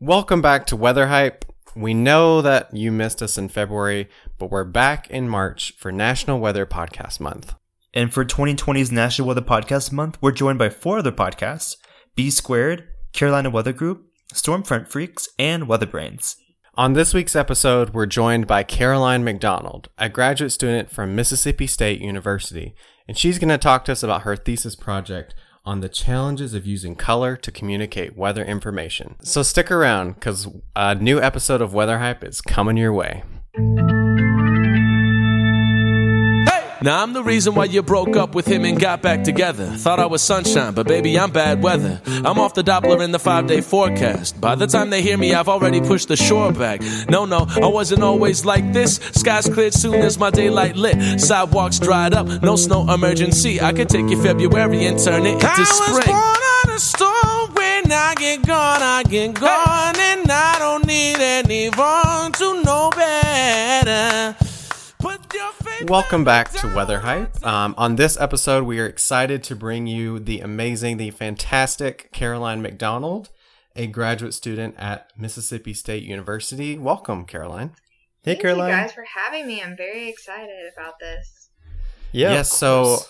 Welcome back to Weather Hype. We know that you missed us in February, but we're back in March for National Weather Podcast Month. And for 2020's National Weather Podcast Month, we're joined by four other podcasts B Squared, Carolina Weather Group, Stormfront Freaks, and Weather Brains. On this week's episode, we're joined by Caroline McDonald, a graduate student from Mississippi State University, and she's going to talk to us about her thesis project on the challenges of using color to communicate weather information. So stick around because a new episode of Weather Hype is coming your way. Now I'm the reason why you broke up with him and got back together. Thought I was sunshine, but baby, I'm bad weather. I'm off the Doppler in the five day forecast. By the time they hear me, I've already pushed the shore back. No, no, I wasn't always like this. Skies cleared soon as my daylight lit. Sidewalks dried up, no snow emergency. I could take you February and turn it into I spring. was born on a storm when I get gone, I get gone, and I don't need anyone to know better. Put your faith Welcome back to Weather Hype. Um, on this episode, we are excited to bring you the amazing, the fantastic Caroline McDonald, a graduate student at Mississippi State University. Welcome, Caroline. Hey, Thank Caroline. you guys for having me. I'm very excited about this. Yeah. yes, so.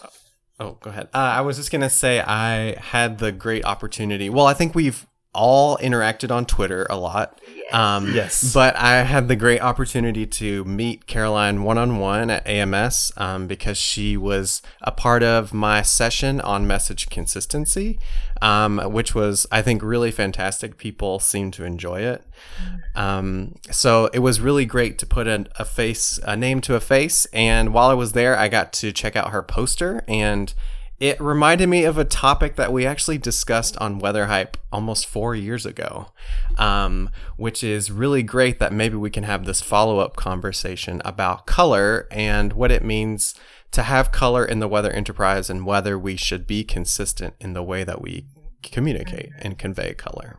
Oh, go ahead. Uh, I was just going to say I had the great opportunity. Well, I think we've all interacted on Twitter a lot. Yes. Um, Yes. But I had the great opportunity to meet Caroline one on one at AMS um, because she was a part of my session on message consistency, um, which was, I think, really fantastic. People seemed to enjoy it. Um, so it was really great to put a, a face, a name to a face. And while I was there, I got to check out her poster and it reminded me of a topic that we actually discussed on Weather Hype almost four years ago, um, which is really great that maybe we can have this follow up conversation about color and what it means to have color in the weather enterprise and whether we should be consistent in the way that we communicate and convey color.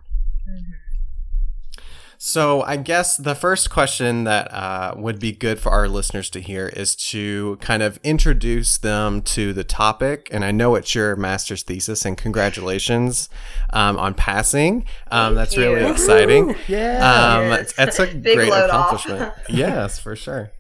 So, I guess the first question that uh, would be good for our listeners to hear is to kind of introduce them to the topic. And I know it's your master's thesis, and congratulations um, on passing. Um, that's you. really exciting. Yeah. Um, that's a great accomplishment. yes, for sure.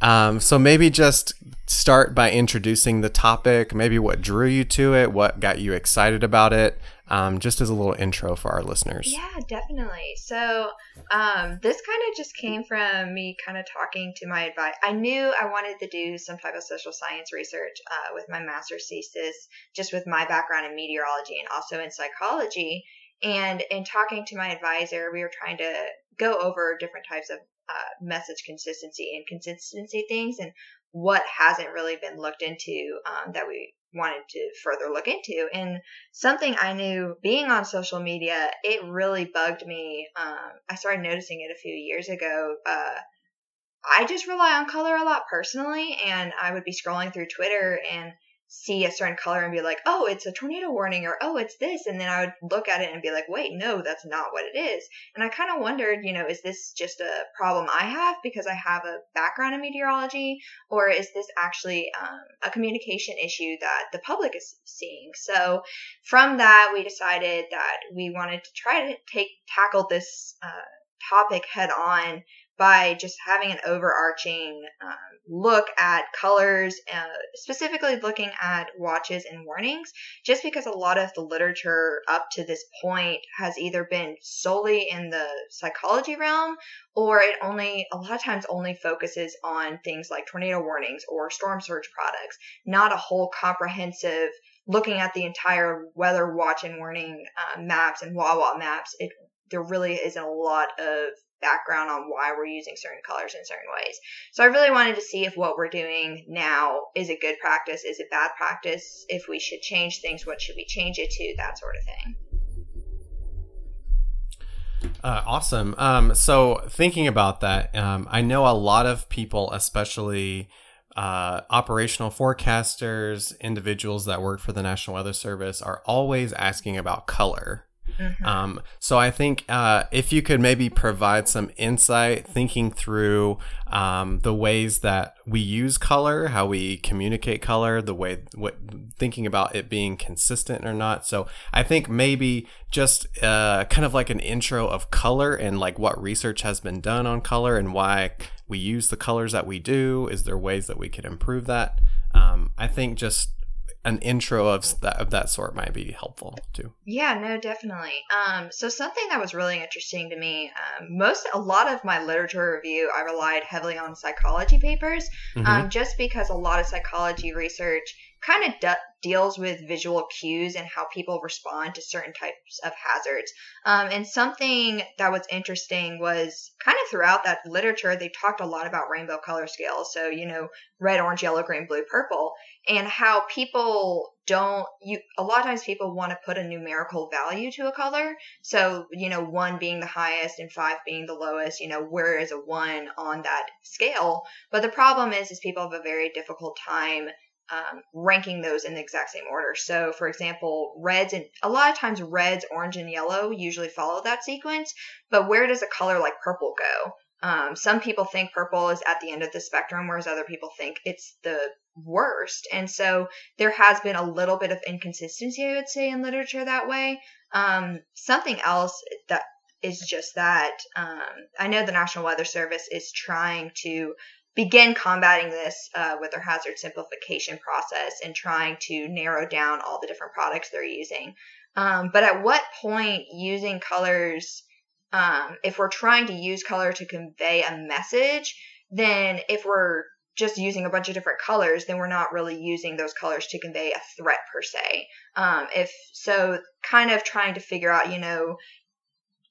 Um, so maybe just start by introducing the topic, maybe what drew you to it, what got you excited about it, um, just as a little intro for our listeners. Yeah, definitely. So, um, this kind of just came from me kind of talking to my advice. I knew I wanted to do some type of social science research uh, with my master's thesis, just with my background in meteorology and also in psychology. And in talking to my advisor, we were trying to go over different types of uh, message consistency and consistency things and what hasn't really been looked into um, that we wanted to further look into. And something I knew being on social media, it really bugged me. Um, I started noticing it a few years ago. Uh, I just rely on color a lot personally, and I would be scrolling through Twitter and see a certain color and be like, oh, it's a tornado warning, or oh, it's this. And then I would look at it and be like, wait, no, that's not what it is. And I kind of wondered, you know, is this just a problem I have because I have a background in meteorology, or is this actually um, a communication issue that the public is seeing? So from that, we decided that we wanted to try to take tackle this uh, topic head on by just having an overarching um, look at colors, uh, specifically looking at watches and warnings, just because a lot of the literature up to this point has either been solely in the psychology realm or it only, a lot of times, only focuses on things like tornado warnings or storm surge products, not a whole comprehensive looking at the entire weather watch and warning uh, maps and Wawa maps. It there really isn't a lot of background on why we're using certain colors in certain ways. So I really wanted to see if what we're doing now is a good practice, is it bad practice, if we should change things, what should we change it to, that sort of thing. Uh, awesome. Um, so thinking about that, um, I know a lot of people, especially uh, operational forecasters, individuals that work for the National Weather Service, are always asking about color. Mm-hmm. Um, so I think uh, if you could maybe provide some insight, thinking through um, the ways that we use color, how we communicate color, the way what thinking about it being consistent or not. So I think maybe just uh, kind of like an intro of color and like what research has been done on color and why we use the colors that we do. Is there ways that we could improve that? Um, I think just an intro of that of that sort might be helpful too. Yeah, no, definitely. Um, so something that was really interesting to me, um, most a lot of my literature review, I relied heavily on psychology papers, mm-hmm. um, just because a lot of psychology research kind of de- deals with visual cues and how people respond to certain types of hazards. Um, and something that was interesting was kind of throughout that literature, they talked a lot about rainbow color scales. So, you know, red, orange, yellow, green, blue, purple, and how people don't you a lot of times people want to put a numerical value to a color so you know one being the highest and five being the lowest you know where is a one on that scale but the problem is is people have a very difficult time um, ranking those in the exact same order. So, for example, reds and a lot of times reds, orange, and yellow usually follow that sequence. But where does a color like purple go? Um, some people think purple is at the end of the spectrum, whereas other people think it's the worst. And so there has been a little bit of inconsistency, I would say, in literature that way. Um, something else that is just that um, I know the National Weather Service is trying to begin combating this uh, with their hazard simplification process and trying to narrow down all the different products they're using. Um, but at what point using colors, um, if we're trying to use color to convey a message, then if we're just using a bunch of different colors, then we're not really using those colors to convey a threat per se. Um, if so, kind of trying to figure out, you know,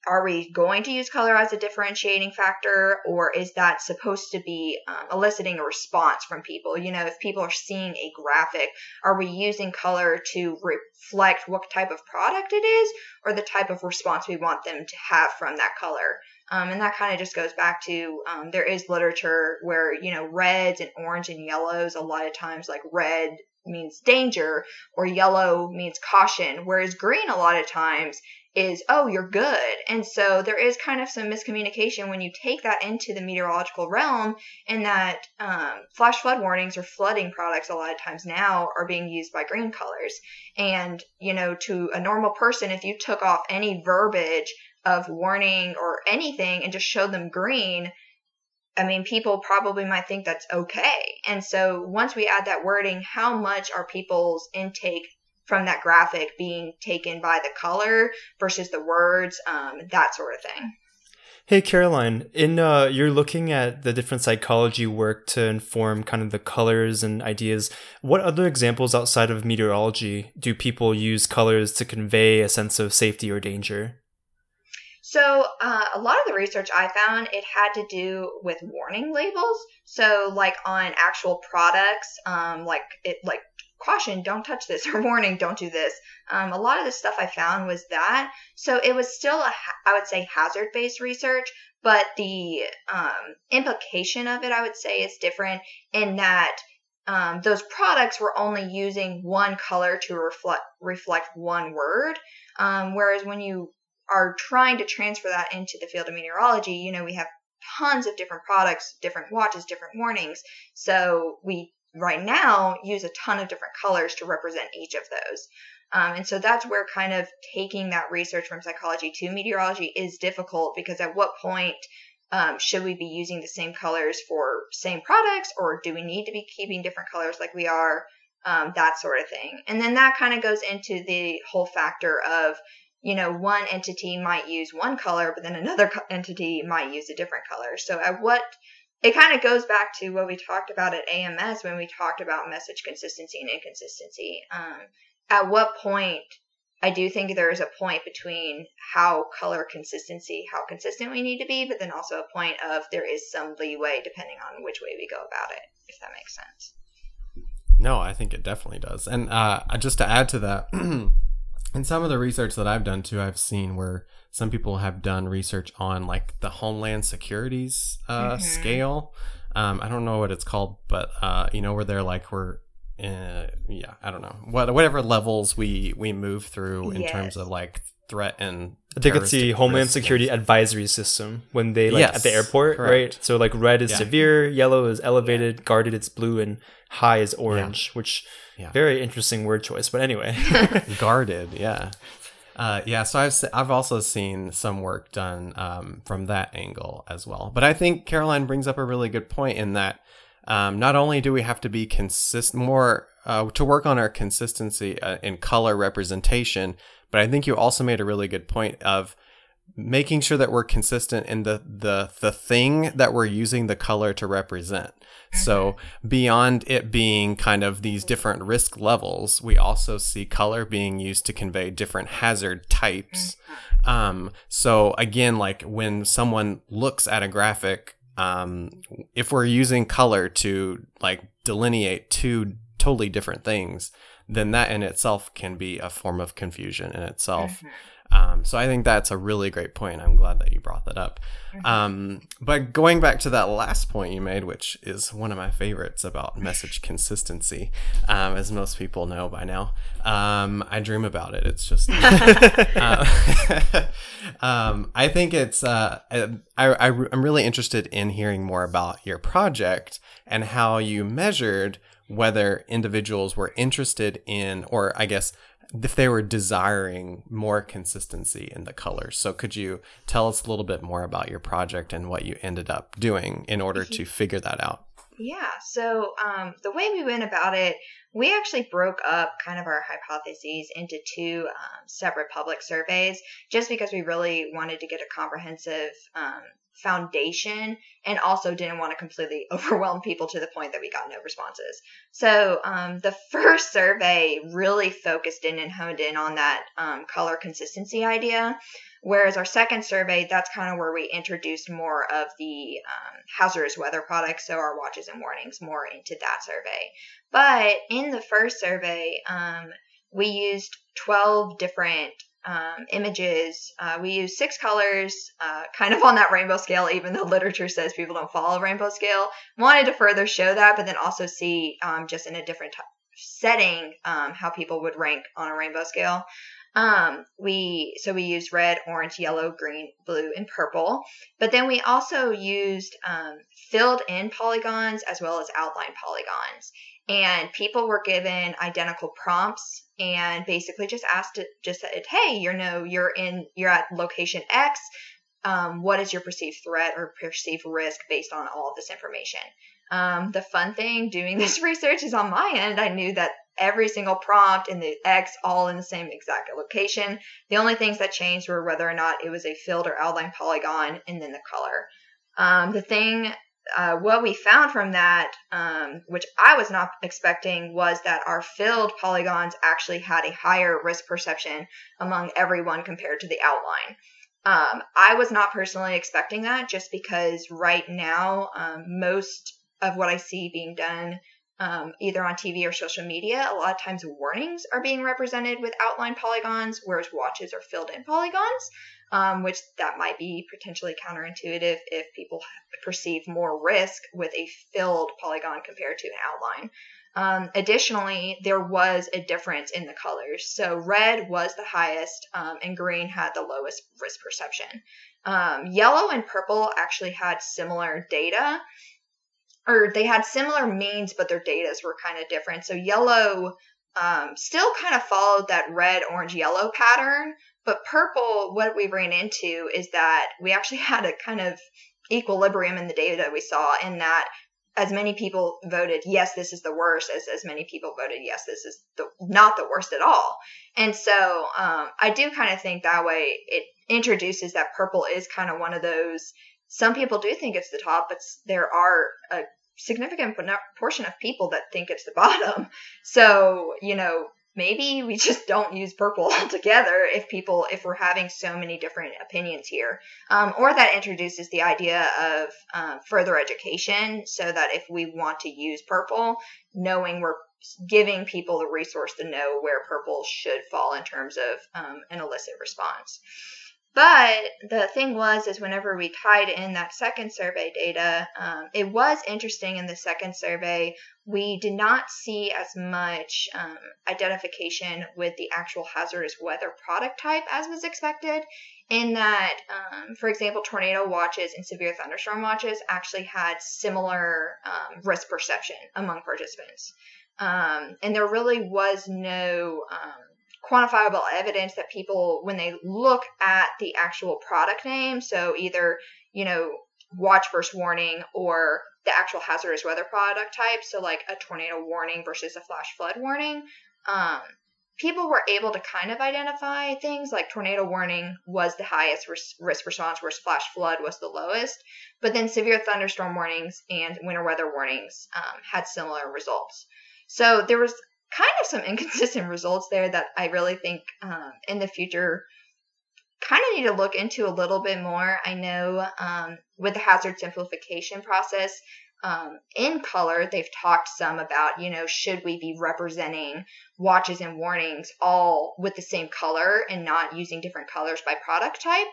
are we going to use color as a differentiating factor or is that supposed to be um, eliciting a response from people? You know if people are seeing a graphic are we using color to reflect what type of product it is or the type of response we want them to have from that color? Um, and that kind of just goes back to um, there is literature where you know reds and orange and yellows a lot of times like red means danger or yellow means caution whereas green a lot of times is, oh, you're good. And so there is kind of some miscommunication when you take that into the meteorological realm, and that um, flash flood warnings or flooding products a lot of times now are being used by green colors. And, you know, to a normal person, if you took off any verbiage of warning or anything and just showed them green, I mean, people probably might think that's okay. And so once we add that wording, how much are people's intake from that graphic being taken by the color versus the words, um, that sort of thing. Hey Caroline, in uh, you're looking at the different psychology work to inform kind of the colors and ideas. What other examples outside of meteorology do people use colors to convey a sense of safety or danger? So uh, a lot of the research I found it had to do with warning labels. So like on actual products, um, like it like caution, don't touch this, or warning, don't do this. Um, a lot of the stuff I found was that. So it was still, a, I would say, hazard based research, but the um, implication of it, I would say, is different in that um, those products were only using one color to reflect reflect one word. Um, whereas when you are trying to transfer that into the field of meteorology, you know, we have tons of different products, different watches, different warnings. So we right now use a ton of different colors to represent each of those. Um, and so that's where kind of taking that research from psychology to meteorology is difficult because at what point um, should we be using the same colors for same products or do we need to be keeping different colors like we are? Um, that sort of thing. And then that kind of goes into the whole factor of, you know, one entity might use one color, but then another co- entity might use a different color. So at what it kind of goes back to what we talked about at AMS when we talked about message consistency and inconsistency. Um, at what point, I do think there is a point between how color consistency, how consistent we need to be, but then also a point of there is some leeway depending on which way we go about it, if that makes sense. No, I think it definitely does. And uh, just to add to that, in some of the research that I've done too, I've seen where some people have done research on like the Homeland Security's uh, mm-hmm. scale. Um, I don't know what it's called, but uh, you know where they're like we're uh, yeah, I don't know what whatever levels we we move through in yes. terms of like threat and I think it's the Homeland Security and- Advisory System when they like at the airport, correct. right? So like red is Yeah. severe, yellow is elevated, guarded it's blue, and high is orange. Which Yeah. very interesting word choice. But anyway, guarded yeah uh, yeah so I've, I've also seen some work done um, from that angle as well but i think caroline brings up a really good point in that um, not only do we have to be consistent more uh, to work on our consistency uh, in color representation but i think you also made a really good point of making sure that we're consistent in the the the thing that we're using the color to represent. So beyond it being kind of these different risk levels, we also see color being used to convey different hazard types. Um, so again, like when someone looks at a graphic, um, if we're using color to like delineate two totally different things, then that in itself can be a form of confusion in itself. Um, so I think that's a really great point. I'm glad that you brought that up. Um, but going back to that last point you made, which is one of my favorites about message consistency, um, as most people know by now, um, I dream about it. It's just, uh, um, I think it's, uh, I, I, I'm really interested in hearing more about your project and how you measured whether individuals were interested in, or I guess, if they were desiring more consistency in the colors. So could you tell us a little bit more about your project and what you ended up doing in order to figure that out? Yeah. So um, the way we went about it, we actually broke up kind of our hypotheses into two um, separate public surveys, just because we really wanted to get a comprehensive um, foundation, and also didn't want to completely overwhelm people to the point that we got no responses. So um, the first survey really focused in and honed in on that um, color consistency idea. Whereas our second survey, that's kind of where we introduced more of the um, hazardous weather products, so our watches and warnings, more into that survey. But in the first survey, um, we used 12 different um, images. Uh, we use six colors, uh, kind of on that rainbow scale, even though literature says people don't follow rainbow scale. Wanted to further show that, but then also see um, just in a different t- setting um, how people would rank on a rainbow scale. Um, we so we used red, orange, yellow, green, blue, and purple. But then we also used um, filled in polygons as well as outline polygons. And people were given identical prompts and basically just asked it, just said, "Hey, you know, you're in, you're at location X. Um, what is your perceived threat or perceived risk based on all this information?" Um, the fun thing doing this research is on my end, I knew that every single prompt in the X all in the same exact location. The only things that changed were whether or not it was a filled or outline polygon and then the color. Um, the thing, uh, what we found from that, um, which I was not expecting, was that our filled polygons actually had a higher risk perception among everyone compared to the outline. Um, I was not personally expecting that just because right now, um, most of what I see being done um, either on TV or social media, a lot of times warnings are being represented with outline polygons, whereas watches are filled in polygons, um, which that might be potentially counterintuitive if people perceive more risk with a filled polygon compared to an outline. Um, additionally, there was a difference in the colors. So red was the highest, um, and green had the lowest risk perception. Um, yellow and purple actually had similar data, or they had similar means, but their datas were kind of different. So yellow um, still kind of followed that red, orange, yellow pattern, but purple, what we ran into is that we actually had a kind of equilibrium in the data we saw in that as many people voted yes this is the worst as as many people voted yes this is the not the worst at all. And so um, i do kind of think that way it introduces that purple is kind of one of those some people do think it's the top but there are a significant portion of people that think it's the bottom. So you know maybe we just don't use purple altogether if people if we're having so many different opinions here. Um, or that introduces the idea of um, further education so that if we want to use purple knowing we're giving people the resource to know where purple should fall in terms of um, an illicit response but the thing was, is whenever we tied in that second survey data, um, it was interesting in the second survey. We did not see as much um, identification with the actual hazardous weather product type as was expected. In that, um, for example, tornado watches and severe thunderstorm watches actually had similar um, risk perception among participants. Um, and there really was no um, quantifiable evidence that people, when they look at the actual product name, so either, you know, watch versus warning or the actual hazardous weather product type, so like a tornado warning versus a flash flood warning, um, people were able to kind of identify things like tornado warning was the highest risk response, whereas flash flood was the lowest. But then severe thunderstorm warnings and winter weather warnings um, had similar results. So there was kind of some inconsistent results there that I really think um, in the future kind of need to look into a little bit more. I know um, with the hazard simplification process, um, in color, they've talked some about, you know, should we be representing watches and warnings all with the same color and not using different colors by product type?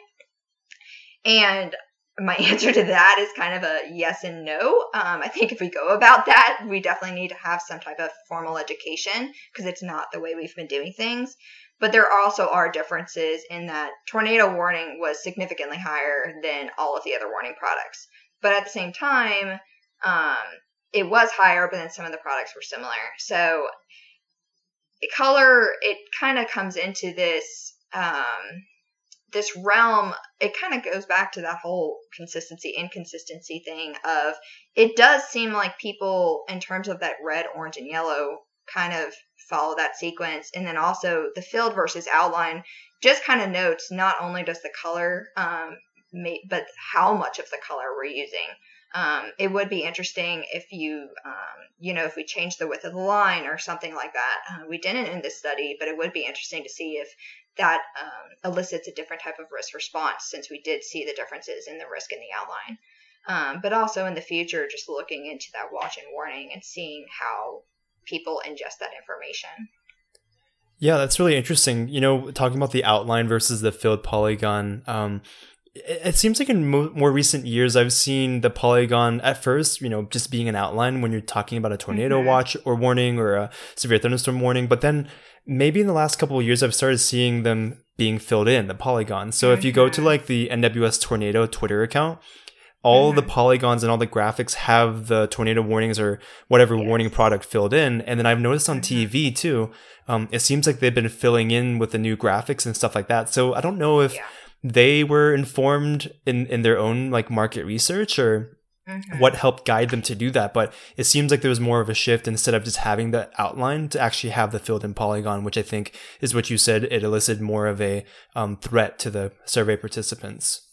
And my answer to that is kind of a yes and no. Um, I think if we go about that, we definitely need to have some type of formal education because it's not the way we've been doing things. But there also are differences in that tornado warning was significantly higher than all of the other warning products. But at the same time, um, it was higher, but then some of the products were similar. So color, it kind of comes into this um, this realm, it kind of goes back to that whole consistency, inconsistency thing of it does seem like people, in terms of that red, orange, and yellow, kind of follow that sequence. And then also the filled versus outline just kind of notes not only does the color, um, but how much of the color we're using. Um, it would be interesting if you, um, you know, if we change the width of the line or something like that. Uh, we didn't in this study, but it would be interesting to see if that um, elicits a different type of risk response since we did see the differences in the risk in the outline. Um, but also in the future, just looking into that watch and warning and seeing how people ingest that information. Yeah, that's really interesting. You know, talking about the outline versus the filled polygon. Um, it seems like in more recent years i've seen the polygon at first you know just being an outline when you're talking about a tornado mm-hmm. watch or warning or a severe thunderstorm warning but then maybe in the last couple of years I've started seeing them being filled in the polygons. So mm-hmm. if you go to mm-hmm. like the NWS Tornado Twitter account, all mm-hmm. the polygons and all the graphics have the tornado warnings or whatever yes. warning product filled in. And then I've noticed on mm-hmm. TV too, um, it seems like they've been filling in with the new graphics and stuff like that. So I don't know if yeah. They were informed in, in their own like market research or Mm-hmm. what helped guide them to do that. But it seems like there was more of a shift instead of just having the outline to actually have the filled in polygon, which I think is what you said. It elicited more of a um, threat to the survey participants.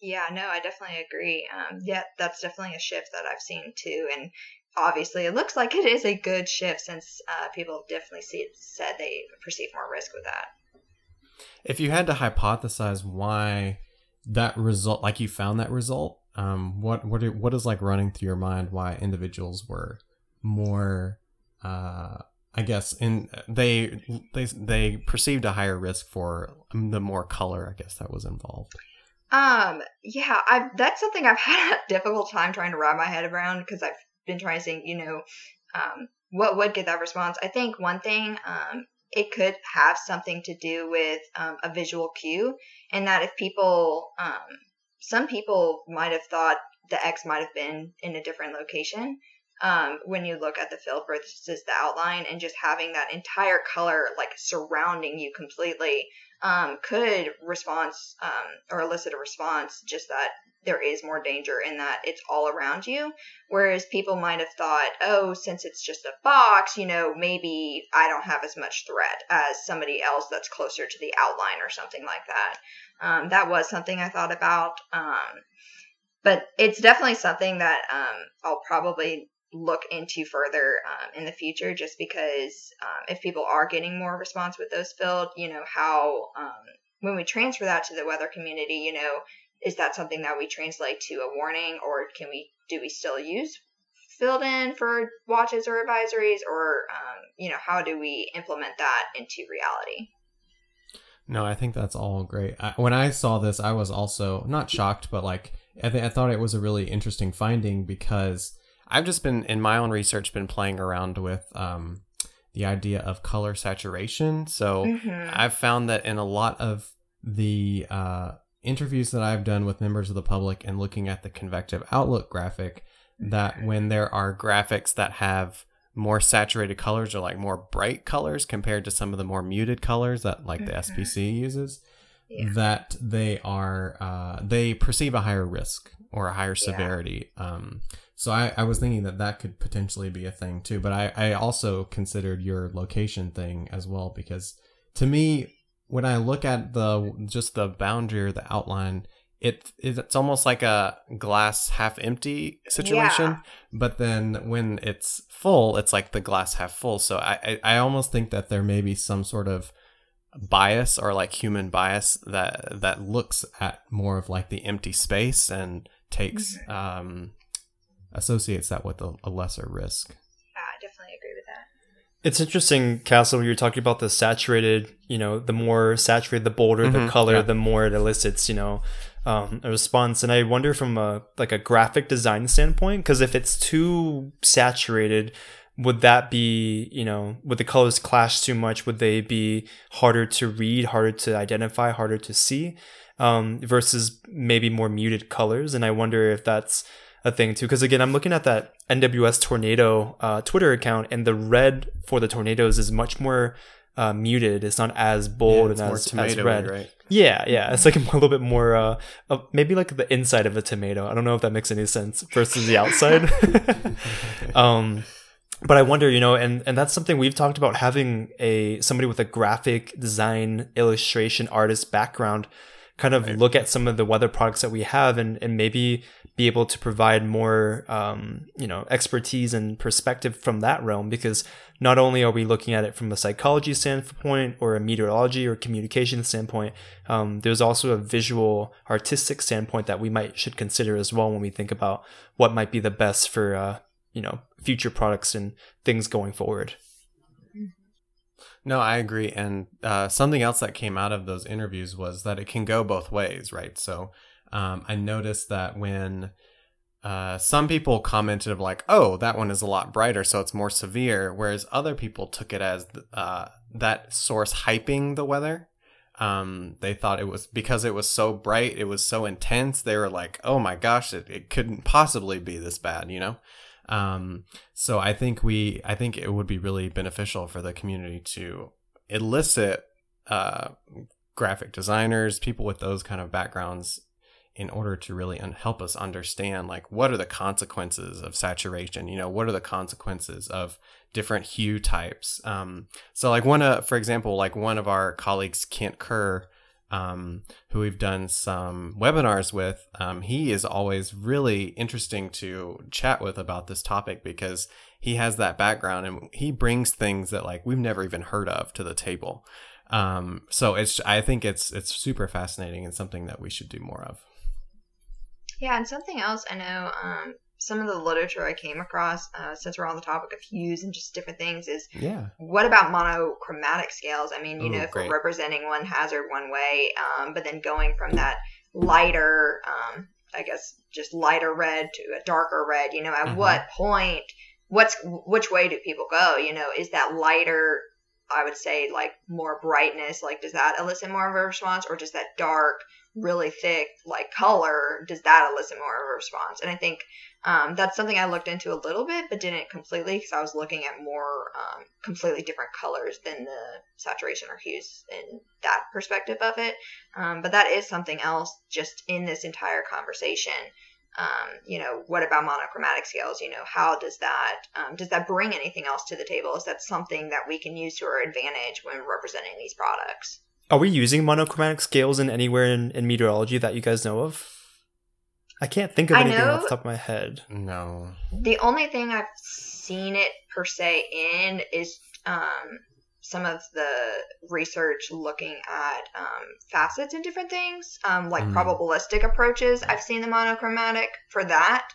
Yeah, no, I definitely agree. Um, yeah, that's definitely a shift that I've seen too. And obviously, it looks like it is a good shift since uh, people definitely see, said they perceive more risk with that. If you had to hypothesize why that result, like you found that result, um, what what what is like running through your mind why individuals were more uh, I guess in they they they perceived a higher risk for the more color I guess that was involved. Um yeah, I that's something I've had a difficult time trying to wrap my head around because I've been trying to think, you know, um, what would get that response. I think one thing um, it could have something to do with um, a visual cue, and that if people um, some people might have thought the X might have been in a different location. Um, when you look at the field versus the outline and just having that entire color like surrounding you completely um, could response um, or elicit a response just that there is more danger in that it's all around you. Whereas people might have thought, oh, since it's just a box, you know, maybe I don't have as much threat as somebody else that's closer to the outline or something like that. Um, that was something I thought about. Um, but it's definitely something that um, I'll probably look into further um, in the future just because um, if people are getting more response with those filled, you know, how um, when we transfer that to the weather community, you know, is that something that we translate to a warning or can we do we still use filled in for watches or advisories or um, you know how do we implement that into reality No, I think that's all great. I, when I saw this, I was also not shocked, but like I, th- I thought it was a really interesting finding because I've just been in my own research been playing around with um, the idea of color saturation. So Mhm. I've found that in a lot of the uh, interviews that I've done with members of the public and looking at the convective outlook graphic, that when there are graphics that have more saturated colors or like more bright colors compared to some of the more muted colors that like the Mhm. SPC uses, Yeah. that they are uh, they perceive a higher risk or a higher Yeah. severity. Um, so I, I was thinking that that could potentially be a thing too. But I, I also considered your location thing as well because to me, when I look at the just the boundary or the outline, it it's almost like a glass half empty situation. Yeah. But then when it's full, it's like the glass half full. So I, I, I almost think that there may be some sort of bias or like human bias that that looks at more of like the empty space and takes um associates that with a, a lesser risk. Yeah, I definitely agree with that. It's interesting, Castle, when you're talking about the saturated, you know, the more saturated, the bolder the Mhm, color, yeah. the more it elicits, you know, um, a response. And I wonder from a like a graphic design standpoint, because if it's too saturated, would that be, you know, would the colors clash too much? Would they be harder to read, harder to identify, harder to see, um, versus maybe more muted colors? And I wonder if that's a thing too. Because again i'm looking at that nws tornado uh, twitter account and the red for the tornadoes is much more uh, muted. It's not as bold it's and more as, as red. right? yeah yeah. It's like a little bit more uh, uh, maybe like the inside of a tomato. I don't know if that makes any sense versus the outside. Um but i wonder you know and and that's something we've talked about having a somebody with a graphic design illustration artist background kind of look at some of the weather products that we have and and maybe be able to provide more um, you know expertise and perspective from that realm because not only are we looking at it from a psychology standpoint or a meteorology or communication standpoint um, there's also a visual artistic standpoint that we might should consider as well when we think about what might be the best for uh, you know future products and things going forward No, I agree. And uh, something else that came out of those interviews was that it can go both ways, right? So um, I noticed that when uh, some people commented of like, "Oh, that one is a lot brighter, so it's more severe," whereas other people took it as uh, that source hyping the weather. Um, they thought it was because it was so bright, it was so intense. They were like, "Oh my gosh, it, it couldn't possibly be this bad," you know. Um, so I think we, I think it would be really beneficial for the community to elicit uh, graphic designers, people with those kind of backgrounds, in order to really un- help us understand like what are the consequences of saturation. You know, what are the consequences of different hue types. Um, so like one, uh, for example, like one of our colleagues, Kent Kerr um, who we've done some webinars with, um, he is always really interesting to chat with about this topic because he has that background and he brings things that like we've never even heard of to the table. Um, so it's I think it's it's super fascinating and something that we should do more of. Yeah, and something else I know, um, some of the literature I came across, uh, since we're on the topic of hues and just different things, is Yeah. what about monochromatic scales? I mean, you Ooh, know, if great. we're representing one hazard one way, um, but then going from that lighter, um, I guess, just lighter red to a darker red, you know, at Mhm. what point, what's, which way do people go? You know, is that lighter, I would say, like more brightness, like does that elicit more of a response, or does that dark, really thick, like color, does that elicit more of a response? And I think um, that's something I looked into a little bit, but didn't completely because I was looking at more um, completely different colors than the saturation or hues in that perspective of it. Um, but that is something else just in this entire conversation. Um, you know, what about monochromatic scales? You know, how does that um, does that bring anything else to the table? Is that something that we can use to our advantage when representing these products? Are we using monochromatic scales in anywhere in, in meteorology that you guys know of? I can't think of I anything know- off the top of my head. No. The only thing I've seen it per se in is um, some of the research looking at um, facets and different things, um, like Mm. probabilistic approaches. I've seen the monochromatic for that.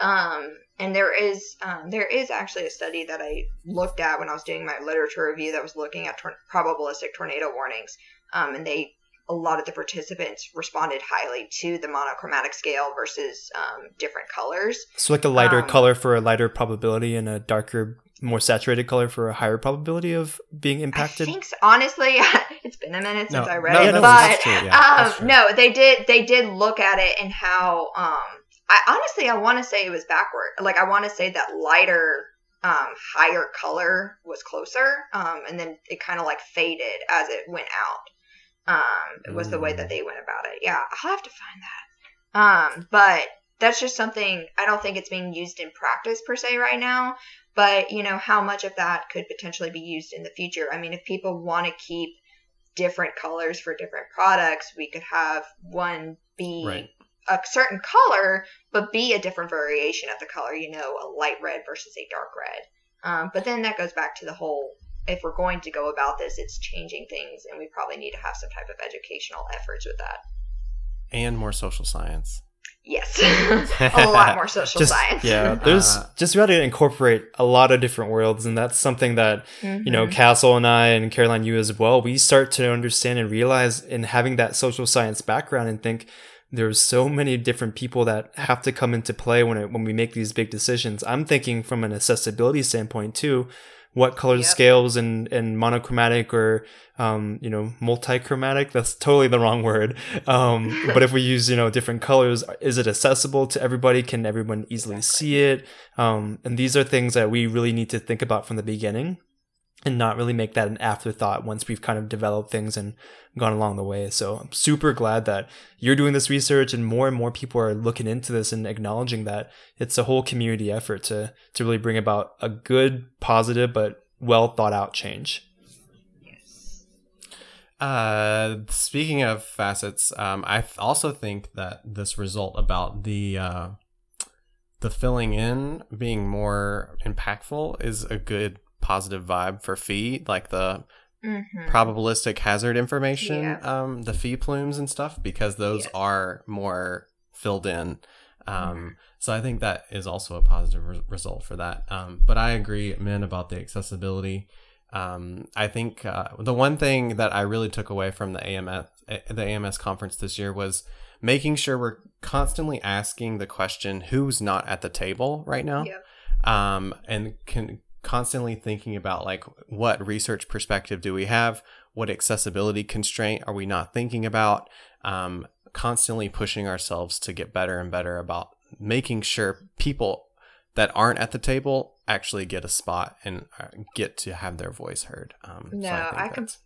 Um, and there is um, there is actually a study that I looked at when I was doing my literature review that was looking at tor- probabilistic tornado warnings. um, and they a lot of the participants responded highly to the monochromatic scale versus um, different colors. So like a lighter Um, color for a lighter probability and a darker, more saturated color for a higher probability of being impacted. I think so. honestly, it's been a minute since No, I read no, it, no, but that's true, yeah, that's um, true. no, they did they did look at it and how um, I honestly I want to say it was backward. Like I want to say that lighter um, higher color was closer, um, and then it kind of like faded as it went out. Um, it was the way Mm. that they went about it. Yeah, I'll have to find that. Um, but that's just something I don't think it's being used in practice per se right now. But you know how much of that could potentially be used in the future. I mean, if people want to keep different colors for different products, we could have one be Right. A certain color, but be a different variation of the color. You know, a light red versus a dark red. Um, but then that goes back to the whole if we're going to go about this, it's changing things, and we probably need to have some type of educational efforts with that. and more social science. Yes, a lot more social just science. yeah, there's Uh, just got to incorporate a lot of different worlds, and that's something that you know Mhm. Castle and I and Caroline you as well. We start to understand and realize in having that social science background and think there's so many different people that have to come into play when it, when we make these big decisions. I'm thinking from an accessibility standpoint too. What color Yep. scales and, and monochromatic or um, you know multichromatic? That's totally the wrong word. Um, but if we use you know different colors, is it accessible to everybody? Can everyone easily see it? Um, and these are things that we really need to think about from the beginning and not really make that an afterthought once we've kind of developed things and gone along the way. So I'm super glad that you're doing this research and more and more people are looking into this and acknowledging that it's a whole community effort to to really bring about a good, positive, but well thought out change. Uh, speaking of facets, um, I also think that this result about the uh, the filling in being more impactful is a good positive vibe for PHI, like the Mhm. probabilistic hazard information, Yeah. um, the PHI plumes and stuff, because those Yes. are more filled in. Um, So I think that is also a positive re- result for that. Um, but I agree, Min, about the accessibility. Um, I think uh, the one thing that I really took away from the AMS eh, the AMS conference this year was making sure we're constantly asking the question, "Who's not at the table right now?" Yep. um, and can constantly thinking about like what research perspective do we have what accessibility constraint are we not thinking about um, constantly pushing ourselves to get better and better about making sure people that aren't at the table actually get a spot and uh, get to have their voice heard um, No, think I com- that's-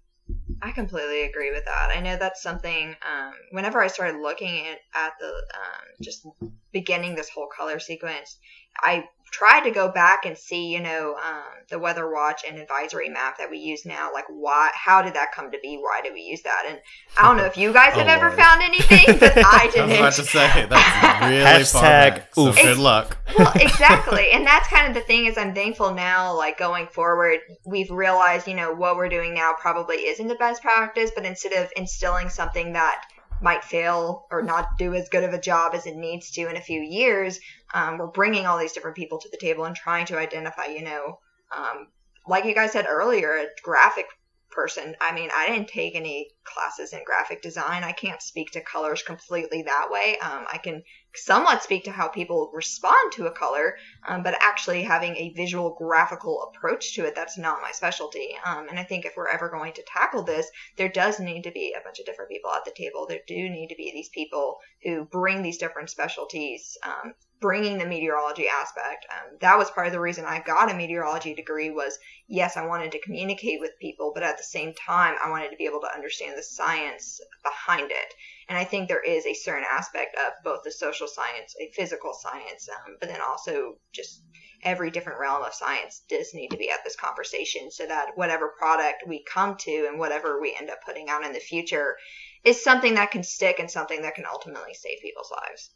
I completely agree with that. I know that's something. Um, whenever I started looking at, at the um, just beginning this whole color sequence, I tried to go back and see, you know, um, the weather watch and advisory map that we use now. Like, why? How did that come to be? Why did we use that? And I don't know if you guys Oh, have ever Lord. found anything, but I I didn't. I was about to say that's really far Hashtag back, so oof. good luck. well exactly and that's kind of the thing is i'm thankful now like going forward we've realized you know what we're doing now probably isn't the best practice but instead of instilling something that might fail or not do as good of a job as it needs to in a few years um, we're bringing all these different people to the table and trying to identify you know um, like you guys said earlier a graphic person i mean i didn't take any classes in graphic design i can't speak to colors completely that way um, i can somewhat speak to how people respond to a color, um, but actually having a visual graphical approach to it, that's not my specialty. Um, and I think if we're ever going to tackle this, there does need to be a bunch of different people at the table. There do need to be these people who bring these different specialties, um, bringing the meteorology aspect. Um, that was part of the reason I got a meteorology degree was, yes, I wanted to communicate with people, but at the same time, I wanted to be able to understand the science behind it. And I think there is a certain aspect of both the social science, a physical science, um, but then also just every different realm of science does need to be at this conversation so that whatever product we come to and whatever we end up putting out in the future is something that can stick and something that can ultimately save people's lives.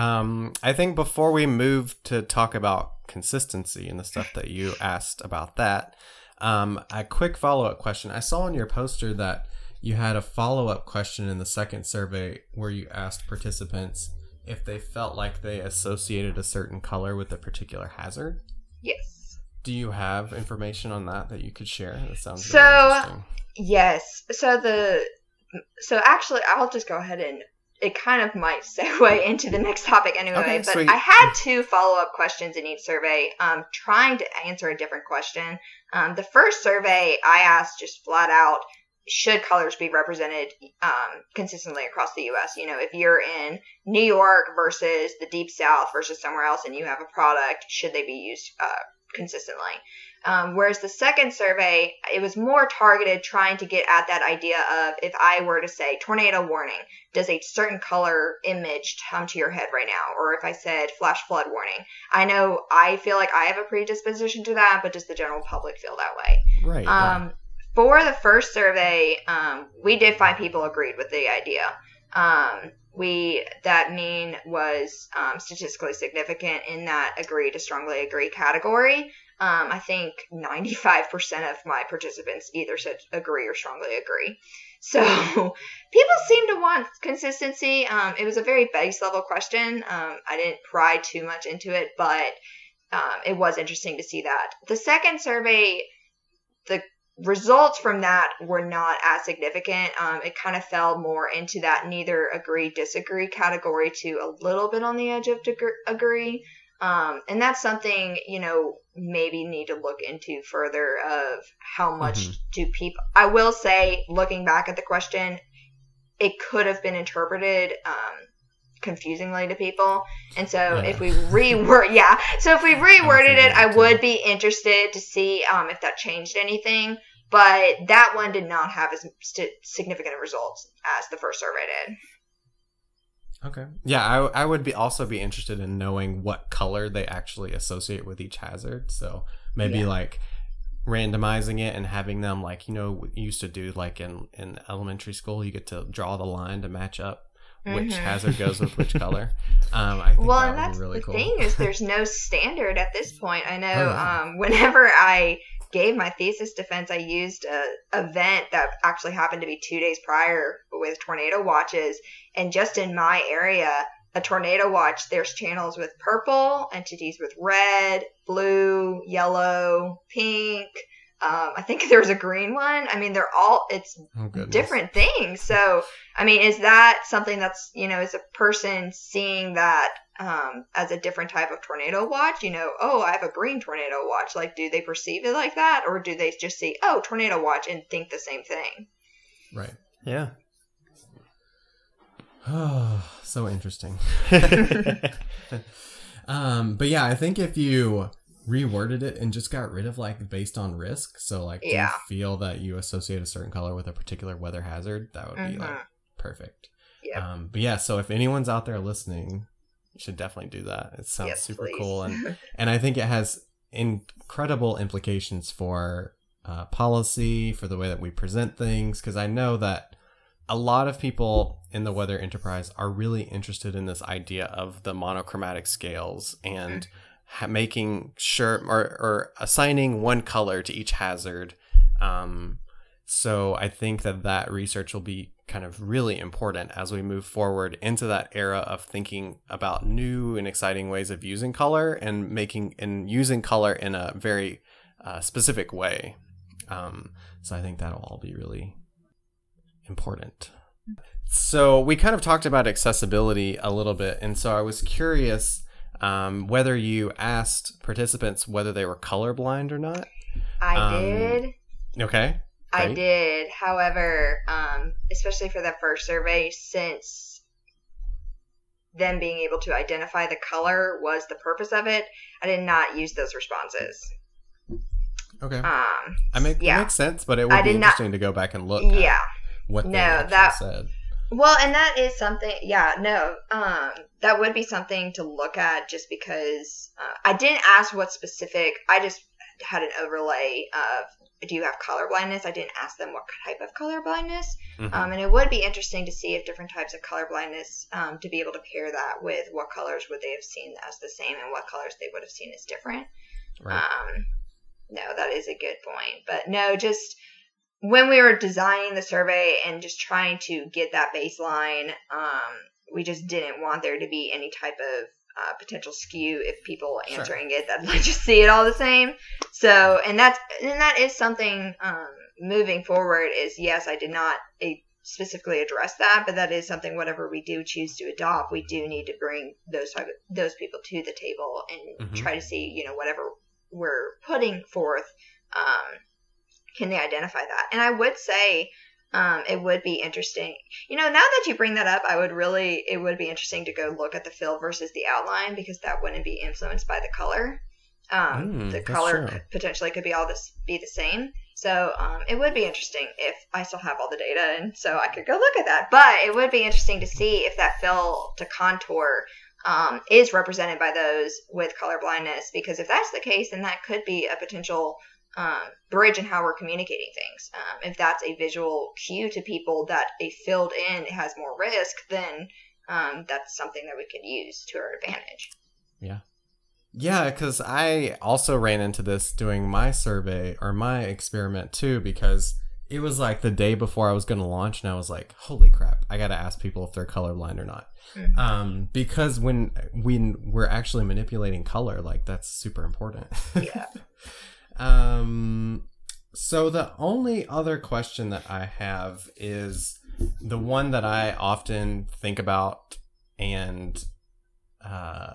Um, I think before we move to talk about consistency and the stuff that you asked about that, um, a quick follow up question. I saw on your poster that you had a follow up question in the second survey where you asked participants if they felt like they associated a certain color with a particular hazard. Yes. Do you have information on that that you could share? That sounds So- really interesting. Yes. So the so actually, I'll just go ahead and it kind of might segue into the next topic anyway. Okay, but sweet. I had two follow up questions in each survey, um, trying to answer a different question. Um, the first survey I asked just flat out, should colors be represented um, consistently across the U.S.? You know, if you're in New York versus the Deep South versus somewhere else, and you have a product, should they be used uh, consistently? Um, whereas the second survey, it was more targeted, trying to get at that idea of if I were to say tornado warning, does a certain color image come to your head right now? Or if I said flash flood warning, I know I feel like I have a predisposition to that, but does the general public feel that way? Right. right. Um, for the first survey, um, we did find people agreed with the idea. Um, we that mean was um, statistically significant in that agree to strongly agree category. Um, I think 95% of my participants either said agree or strongly agree. So people seem to want consistency. Um, it was a very base level question. Um, I didn't pry too much into it, but um, it was interesting to see that. The second survey, the results from that were not as significant. Um, it kind of fell more into that neither agree disagree category to a little bit on the edge of agree. Um, and that's something you know maybe need to look into further of how much Mhm. do people. I will say, looking back at the question, it could have been interpreted. Um, confusingly to people and so Yeah. if we reword yeah so if we reworded it i would be interested to see um, if that changed anything but that one did not have as st- significant results as the first survey did. Okay. Yeah, I, I would be also be interested in knowing what color they actually associate with each hazard. So maybe Yeah. like randomizing it and having them like you know you used to do like in in elementary school you get to draw the line to match up which Mhm. hazard goes with which color. Um, I think Well, that and that's really the cool. thing is there's no standard at this point. I know Oh, yeah. um, whenever I gave my thesis defense, I used a event that actually happened to be two days prior with tornado watches, and just in my area, a tornado watch. There's channels with purple, entities with red, blue, yellow, pink. Um, I think there's a green one. I mean, they're all. It's Oh, different things. So, I mean, is that something that's, you know, is a person seeing that um, as a different type of tornado watch? You know, oh, I have a green tornado watch. Like, do they perceive it like that? Or do they just see, oh, tornado watch and think the same thing? Right. Yeah. Oh, so interesting. um, but yeah, I think if you reworded it and just got rid of like based on risk, so like do you Yeah. feel that you associate a certain color with a particular weather hazard, that would be like Mhm. perfect. Yeah. Um, but yeah, so if anyone's out there listening, you should definitely do that. It sounds Yes, super please. cool and and I think it has incredible implications for uh, policy, for the way that we present things, because I know that a lot of people in the weather enterprise are really interested in this idea of the monochromatic scales and ha- making sure or, or assigning one color to each hazard. Um, so I think that that research will be kind of really important as we move forward into that era of thinking about new and exciting ways of using color and making and using color in a very uh, specific way. Um, so I think that'll all be really important. So we kind of talked about accessibility a little bit, and so I was curious um, whether you asked participants whether they were colorblind or not. I Um, did. Okay. I did. However, um, especially for the first survey, since them being able to identify the color was the purpose of it, I did not use those responses. Okay. Um, I make yeah. that makes sense, but it I would be did not- interesting to go back and look. yeah. What No, that- said. Well, and that is something. Yeah, no, um, that would be something to look at just because uh, I didn't ask what specific. I just had an overlay of do you have color blindness? I didn't ask them what type of color blindness. Mhm. Um, and it would be interesting to see if different types of color blindness um, to be able to pair that with what colors would they have seen as the same and what colors they would have seen as different. right. Um, no, that is a good point. But no, just when we were designing the survey and just trying to get that baseline, um, we just didn't want there to be any type of uh, potential skew if people Sure. answering it that like just see it all the same. So, and that's and that is something um, moving forward. Is yes, I did not a specifically address that, but that is something whatever we do choose to adopt, we do need to bring those type of, those people to the table and Mhm. try to see, you know, whatever we're putting forth, um, can they identify that? And I would say um, it would be interesting. You know, now that you bring that up, I would really, it would be interesting to go look at the fill versus the outline because that wouldn't be influenced by the color. Um, Mm, the color true. potentially could be all this be the same. So um, it would be interesting if I still have all the data, and so I could go look at that. But it would be interesting to see if that fill to contour um, is represented by those with color blindness, because if that's the case, then that could be a potential um, bridge in how we're communicating things. Um, if that's a visual cue to people that a filled in has more risk, then um, that's something that we could use to our advantage. Yeah, Yeah, because I also ran into this doing my survey or my experiment too, because it was like the day before I was going to launch, and I was like, "Holy crap! I got to ask people if they're colorblind or not." Mhm. Um, because when when we're actually manipulating color, like that's super important. Yeah. um. So the only other question that I have is the one that I often think about and uh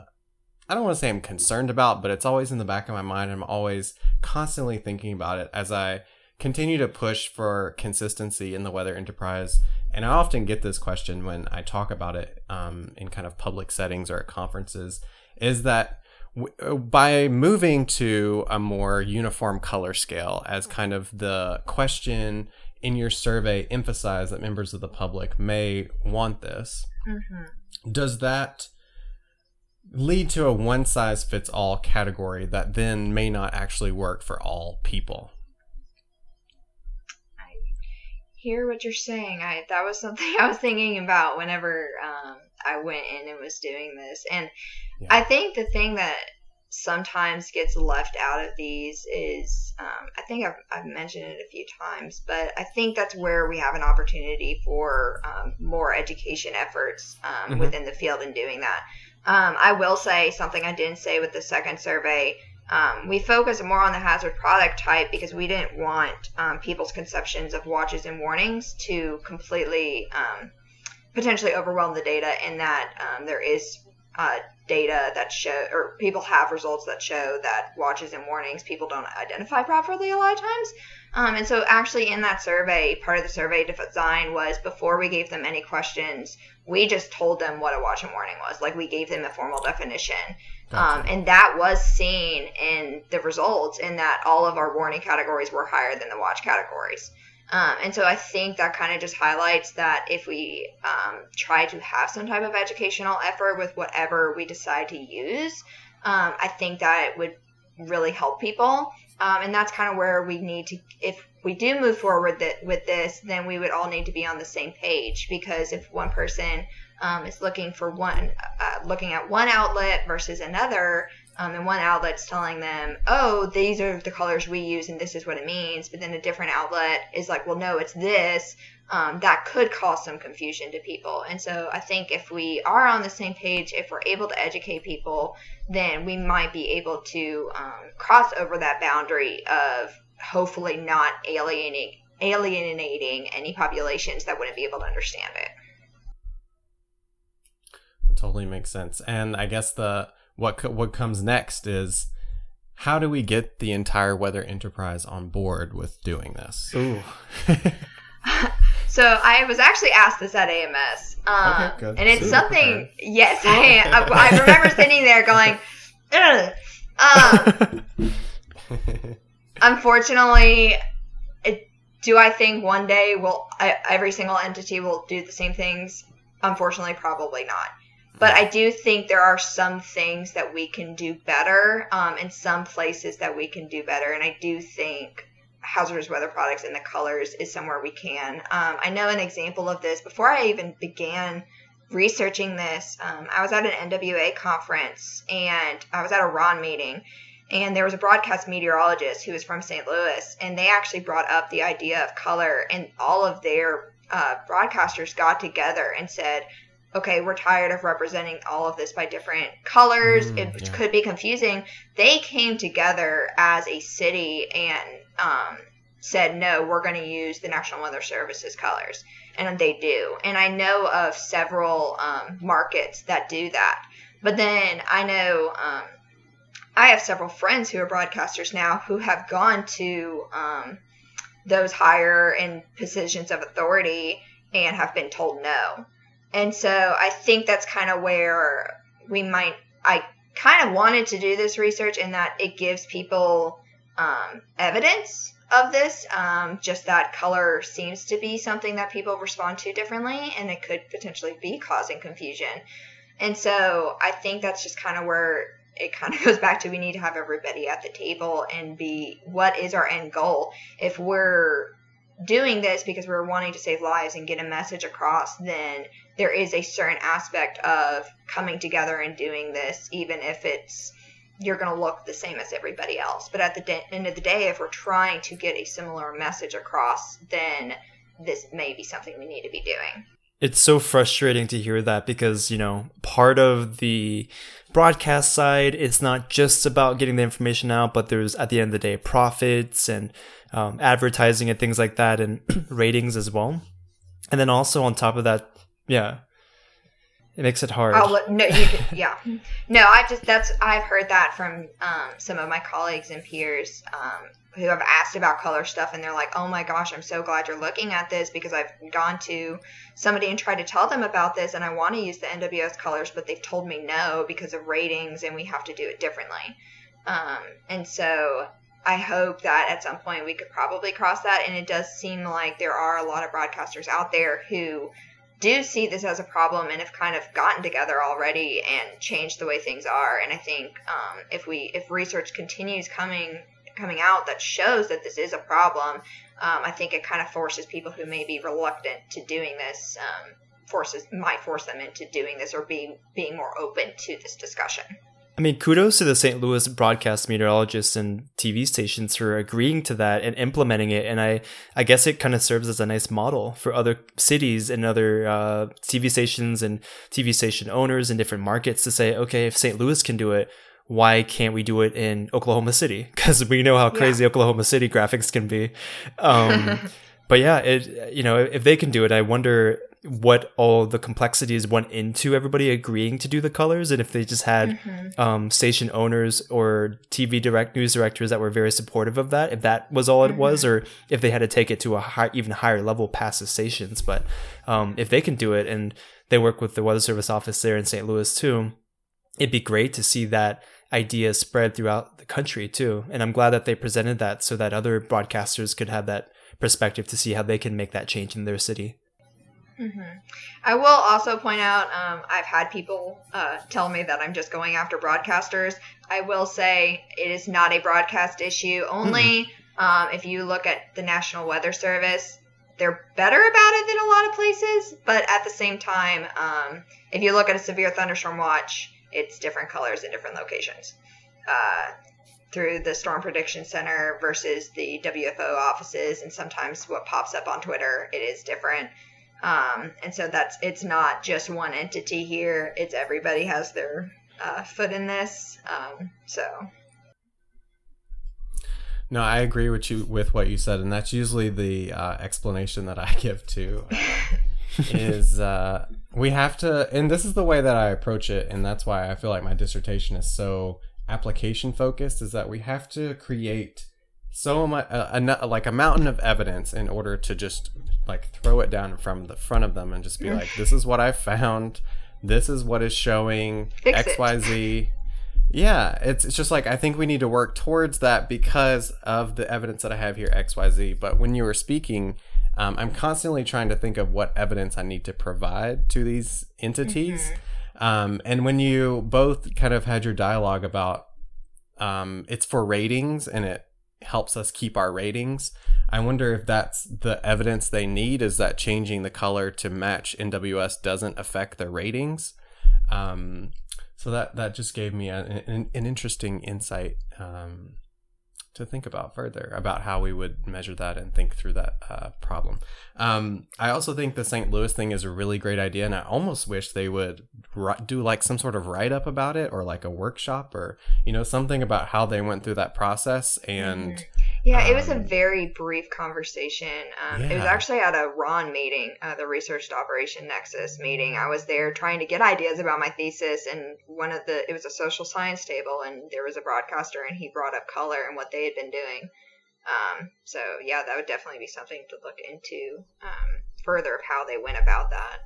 I don't want to say I'm concerned about, but it's always in the back of my mind. I'm always constantly thinking about it as I continue to push for consistency in the weather enterprise. And I often get this question when I talk about it um, in kind of public settings or at conferences is that by moving to a more uniform color scale as kind of the question in your survey emphasize that members of the public may want this Mm-hmm. does that lead to a one size fits all category that then may not actually work for all people I hear what you're saying. I that was something I was thinking about whenever um, I went in and was doing this, and Yeah. I think the thing that sometimes gets left out of these is um, I think I've, I've mentioned it a few times, but I think that's where we have an opportunity for um, more education efforts um, Mhm. within the field in doing that. Um, I will say something I didn't say with the second survey. Um, we focus more on the hazard product type because we didn't want um, people's conceptions of watches and warnings to completely um, potentially overwhelm the data in that um, there is uh, data that show or people have results that show that watches and warnings people don't identify properly a lot of times. Um, and so actually in that survey part of the survey design was before we gave them any questions we just told them what a watch and warning was. Like we gave them a formal definition. Um, and that was seen in the results in that all of our warning categories were higher than the watch categories um, and so I think that kind of just highlights that if we um, try to have some type of educational effort with whatever we decide to use, um, I think that it would really help people. Um, and that's kind of where we need to, if we do move forward th- with this, then we would all need to be on the same page because if one person um, is looking for one, uh, looking at one outlet versus another, um, and one outlet's telling them, oh, these are the colors we use and this is what it means, but then a different outlet is like, well, no, it's this, um, that could cause some confusion to people. And so I think if we are on the same page, if we're able to educate people, then we might be able to um, cross over that boundary of hopefully not alienating alienating any populations that wouldn't be able to understand it. Totally makes sense. And I guess the what co- what comes next is how do we get the entire weather enterprise on board with doing this? Ooh. So I was actually asked this at AMS, um, Okay, good. and it's Super something. Yes, I, I, I remember sitting there going, Ugh. Um, unfortunately, it, do I think one day will every single entity will do the same things? Unfortunately, probably not. But I do think there are some things that we can do better, um, and some places that we can do better. And I do think hazardous weather products and the colors is somewhere we can. Um, I know an example of this before I even began researching this. Um, I was at an NWA conference and I was at a RON meeting, and there was a broadcast meteorologist who was from St. Louis, and they actually brought up the idea of color, and all of their uh, broadcasters got together and said, okay, we're tired of representing all of this by different colors. Mm, it yeah. could be confusing. They came together as a city and um, said, no, we're going to use the National Weather Service's colors. and they do. And I know of several um, markets that do that. But then I know um, I have several friends who are broadcasters now who have gone to um, those higher in positions of authority and have been told no. And so I think that's kind of where we might, I kind of wanted to do this research in that it gives people um, evidence of this. Um, just that color seems to be something that people respond to differently, and it could potentially be causing confusion. And so I think that's just kind of where it kind of goes back to we need to have everybody at the table and be what is our end goal. If we're doing this because we're wanting to save lives and get a message across, then there is a certain aspect of coming together and doing this, even if it's you're going to look the same as everybody else. But at the de- end of the day, if we're trying to get a similar message across, then this may be something we need to be doing. It's so frustrating to hear that because, you know, part of the broadcast side, it's not just about getting the information out, but there's at the end of the day profits and um, advertising and things like that and ratings as well. And then also on top of that, yeah, it makes it hard. Oh no, you yeah, no. I just that's I've heard that from um, some of my colleagues and peers um, who have asked about color stuff, and they're like, "Oh my gosh, I'm so glad you're looking at this because I've gone to somebody and tried to tell them about this, and I want to use the NWS colors, but they've told me no because of ratings, and we have to do it differently." Um, and so I hope that at some point we could probably cross that, and it does seem like there are a lot of broadcasters out there who do see this as a problem and have kind of gotten together already and changed the way things are. And I think um, if we if research continues coming coming out that shows that this is a problem, um, I think it kind of forces people who may be reluctant to doing this um, forces might force them into doing this or being being more open to this discussion. I mean, kudos to the St. Louis broadcast meteorologists and TV stations for agreeing to that and implementing it. And I, I guess it kind of serves as a nice model for other cities and other uh, TV stations and TV station owners in different markets to say, okay, if St. Louis can do it, why can't we do it in Oklahoma City? Because we know how crazy yeah. Oklahoma City graphics can be. Um, but yeah, it you know if they can do it, I wonder what all the complexities went into everybody agreeing to do the colors and if they just had mm-hmm. um, station owners or tv direct news directors that were very supportive of that if that was all mm-hmm. it was or if they had to take it to a high, even higher level past the stations but um, if they can do it and they work with the weather service office there in st louis too it'd be great to see that idea spread throughout the country too and i'm glad that they presented that so that other broadcasters could have that perspective to see how they can make that change in their city Mm-hmm. I will also point out um, I've had people uh, tell me that I'm just going after broadcasters. I will say it is not a broadcast issue. Only mm-hmm. um, if you look at the National Weather Service, they're better about it than a lot of places. But at the same time, um, if you look at a severe thunderstorm watch, it's different colors in different locations. Uh, through the Storm Prediction Center versus the WFO offices, and sometimes what pops up on Twitter, it is different. Um, and so that's it's not just one entity here; it's everybody has their uh, foot in this. Um, so. No, I agree with you with what you said, and that's usually the uh, explanation that I give to. Is uh, we have to, and this is the way that I approach it, and that's why I feel like my dissertation is so application focused. Is that we have to create so much, uh, a, like a mountain of evidence in order to just like throw it down from the front of them and just be like, "This is what I found. This is what is showing X Y Z." Yeah, it's it's just like I think we need to work towards that because of the evidence that I have here X Y Z. But when you were speaking, um, I'm constantly trying to think of what evidence I need to provide to these entities. Mm-hmm. Um, and when you both kind of had your dialogue about um, it's for ratings and it helps us keep our ratings. I wonder if that's the evidence they need is that changing the color to match NWS doesn't affect their ratings. Um, so that that just gave me a, an, an, interesting insight um, to think about further about how we would measure that and think through that uh, problem. Um, I also think the St. Louis thing is a really great idea, and I almost wish they would do like some sort of write up about it or like a workshop or you know something about how they went through that process and. Yeah, it was a Um, very brief conversation. Um, It was actually at a RON meeting, uh, the Research to Operation Nexus meeting. I was there trying to get ideas about my thesis, and one of the it was a social science table, and there was a broadcaster, and he brought up color and what they had been doing. Um, so yeah, that would definitely be something to look into um, further of how they went about that.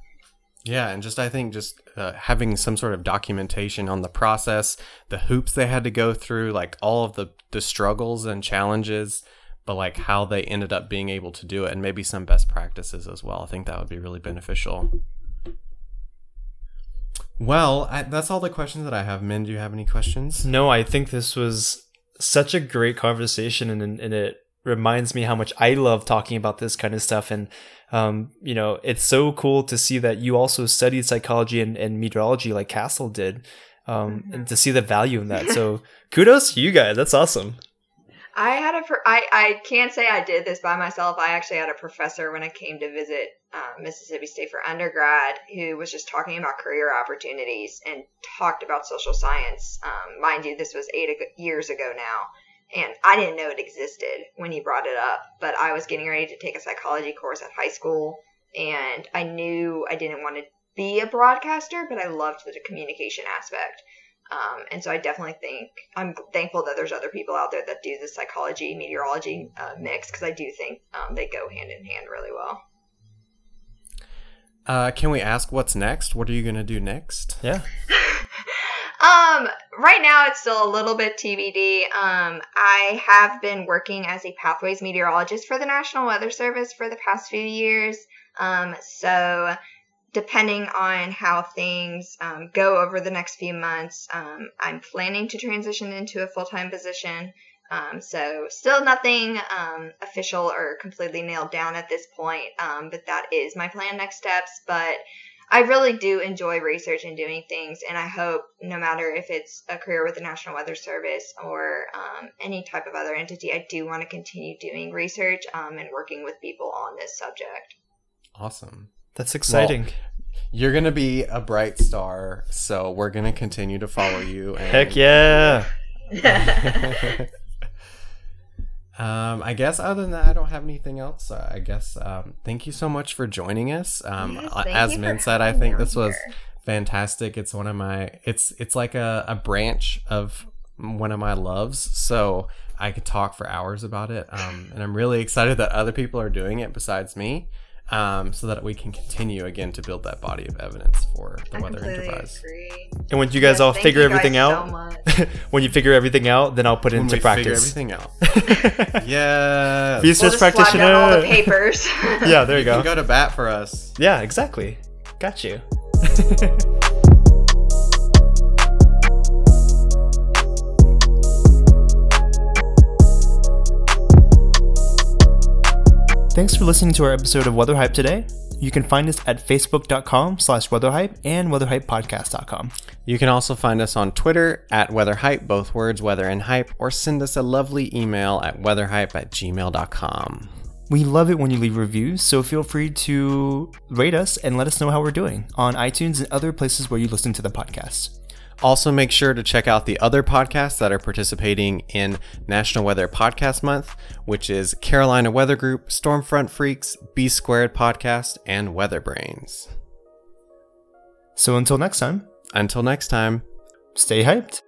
Yeah, and just I think just uh, having some sort of documentation on the process, the hoops they had to go through, like all of the the struggles and challenges, but like how they ended up being able to do it, and maybe some best practices as well. I think that would be really beneficial. Well, I, that's all the questions that I have. Min, do you have any questions? No, I think this was such a great conversation, and and it reminds me how much I love talking about this kind of stuff. And um, you know, it's so cool to see that you also studied psychology and, and meteorology like Castle did, um, and to see the value in that. So kudos to you guys. That's awesome. I had a, pro- I, I can't say I did this by myself. I actually had a professor when I came to visit uh, Mississippi State for undergrad who was just talking about career opportunities and talked about social science. Um, mind you, this was eight ag- years ago now, and I didn't know it existed when he brought it up. But I was getting ready to take a psychology course at high school, and I knew I didn't want to be a broadcaster, but I loved the communication aspect. Um, and so I definitely think I'm thankful that there's other people out there that do the psychology meteorology uh, mix because I do think um, they go hand in hand really well. Uh, can we ask what's next? What are you gonna do next? Yeah. Um, right now it's still a little bit TBD. Um, I have been working as a pathways meteorologist for the National Weather Service for the past few years. Um, so depending on how things um, go over the next few months, um, I'm planning to transition into a full time position. Um, so still nothing um, official or completely nailed down at this point, um, but that is my plan next steps. But I really do enjoy research and doing things, and I hope no matter if it's a career with the National Weather Service or um, any type of other entity, I do want to continue doing research um, and working with people on this subject. Awesome. That's exciting. You're gonna be a bright star, so we're gonna continue to follow you. And, Heck yeah. Um, I guess other than that, I don't have anything else. Uh, I guess um, thank you so much for joining us. Um, Yes, as Min said, I think this on was here. fantastic. It's one of my it's it's like a, a branch of one of my loves. So I could talk for hours about it, um, and I'm really excited that other people are doing it besides me. Um, so that we can continue again to build that body of evidence for the I Weather Enterprise. agree. And when you guys Yes, all figure guys everything so out, much. when you figure everything out, then I'll put it When into we figure practice. everything out. yeah. Research We'll just practitioner. down all the papers. yeah, there you, You go. can go to bat for us. Yeah, exactly. Got you. Thanks for listening to our episode of Weather Hype today. You can find us at facebook.com slash weatherhype and weatherhypepodcast.com. You can also find us on Twitter at weatherhype, both words weather and hype, or send us a lovely email at weatherhype at gmail.com. We love it when you leave reviews, so feel free to rate us and let us know how we're doing on iTunes and other places where you listen to the podcast. Also, make sure to check out the other podcasts that are participating in National Weather Podcast Month, which is Carolina Weather Group, Stormfront Freaks, B Squared Podcast, and Weather Brains. So until next time, Until next time. stay hyped.